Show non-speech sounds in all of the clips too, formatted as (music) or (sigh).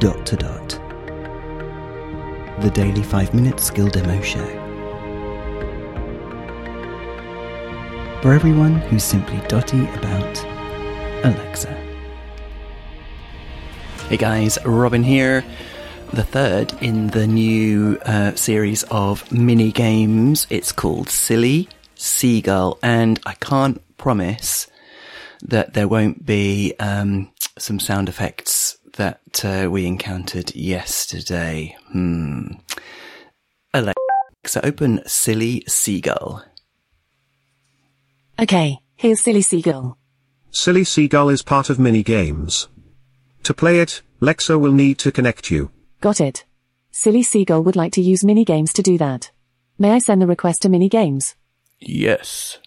dot to dot. The daily 5 minute skill demo show. For everyone who's simply dotty about Alexa. Hey guys, Robin here. The third in the new uh, series of mini games. It's called Silly Seagull, and I can't promise that there won't be um, some sound effects that uh, we encountered yesterday. Hmm. Alexa, open Silly Seagull. Okay, here's Silly Seagull. Silly Seagull is part of mini games. To play it, Lexa will need to connect you. Got it. Silly Seagull would like to use mini games to do that. May I send the request to mini games? Yes.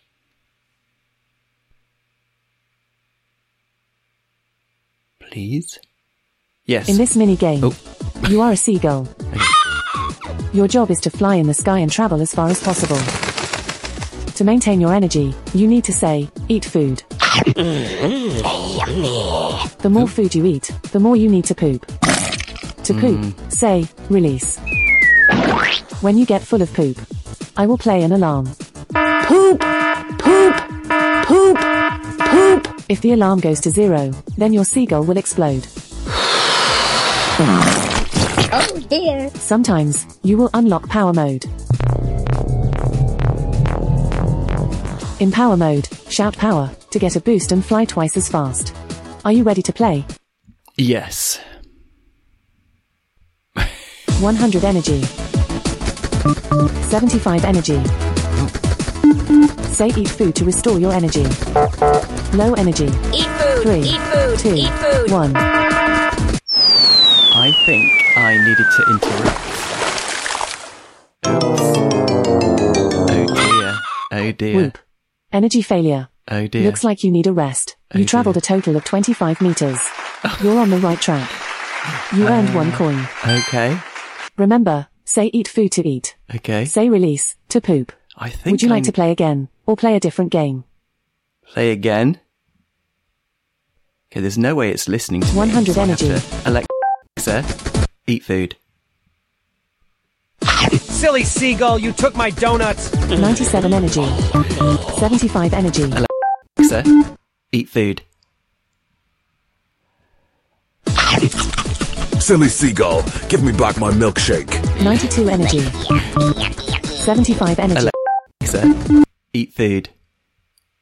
Please? Yes. In this mini game, Oh. you are a seagull. (laughs) Your job is to fly in the sky and travel as far as possible. To maintain your energy, you need to say, eat food. The more food you eat, the more you need to poop. To hmm. poop, say, release. When you get full of poop, I will play an alarm. Poop! Poop! Poop! Poop! If the alarm goes to zero, then your seagull will explode. Oh dear. Sometimes, you will unlock power mode. In power mode, shout power to get a boost and fly twice as fast. Are you ready to play? yes. 100 energy. 75 energy. Say eat food to restore your energy. Low energy. Eat food. Three, Eat food. two, Eat food. one. I think I needed to interrupt. Oh dear. Oh dear. Whoop. Energy failure. Oh dear. Looks like you need a rest. Oh You dear. traveled a total of 25 meters. You're on the right track. You earned one uh, coin. Okay. Remember, say eat food to eat. Okay. Say release to poop. I think Would you I like to play again or play a different game? play again? Okay, there's no way it's listening to me. 100 so I have energy. to- Alexa, eat food. Silly seagull, you took my donuts. 97 energy. 75 energy. Alexa, eat food. Silly seagull, give me back my milkshake. 92 energy. 75 energy. Alexa, eat food.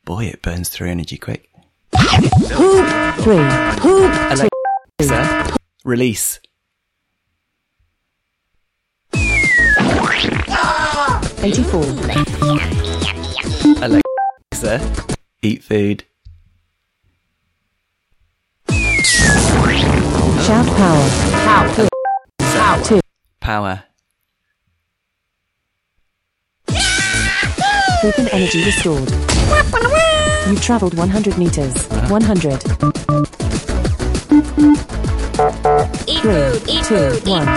Boy, it burns through energy quick. Poop. 3. Poop. Alexa, release. 84. Alexa, eat food. Shout power. Power. Power. 2. Power. Poop energy restored. You've traveled 100 meters. 100. Eat 3. food. Eat 2. food.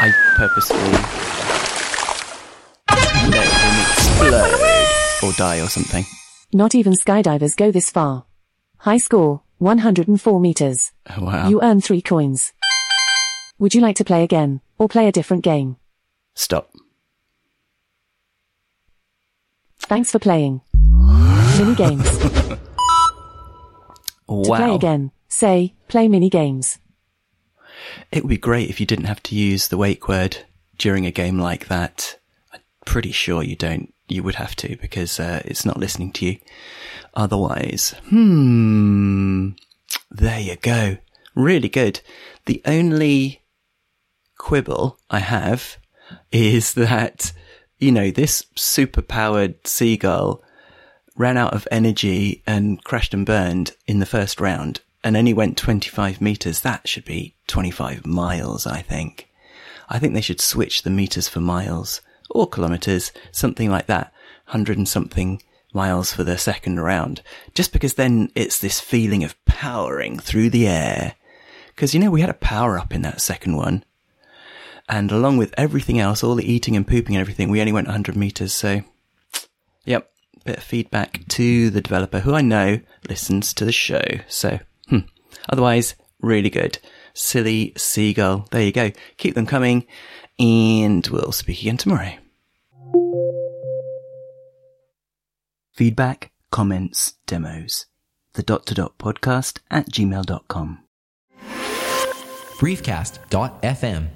I purposefully let him explode or die or something. Not even skydivers go this far. High score. 104 meters. Oh, wow. You earn 3 coins. Would you like to play again or play a different game? Stop. Thanks for playing. Mini games. wow. (laughs) To play again, say, play mini games. It would be great if you didn't have to use the wake word during a game like that. I'm pretty sure you don't. You would have to because uh, it's not listening to you. Otherwise, hmm. There you go. Really good. The only quibble I have is that, you know, this super powered seagull ran out of energy and crashed and burned in the first round and only went 25 meters. That should be 25 miles, I think. I think they should switch the meters for miles or kilometers, something like that. 100 and something miles for the second round. Just because then it's this feeling of powering through the air. Cause you know, we had a power up in that second one. And along with everything else, all the eating and pooping and everything, we only went 100 meters. So, yep, bit of feedback to the developer who I know listens to the show. So, Otherwise, really good. Silly Seagull. There you go. Keep them coming, and we'll speak again tomorrow. Feedback, comments, demos. The dot to dot podcast at gmail.com. briefcast.fm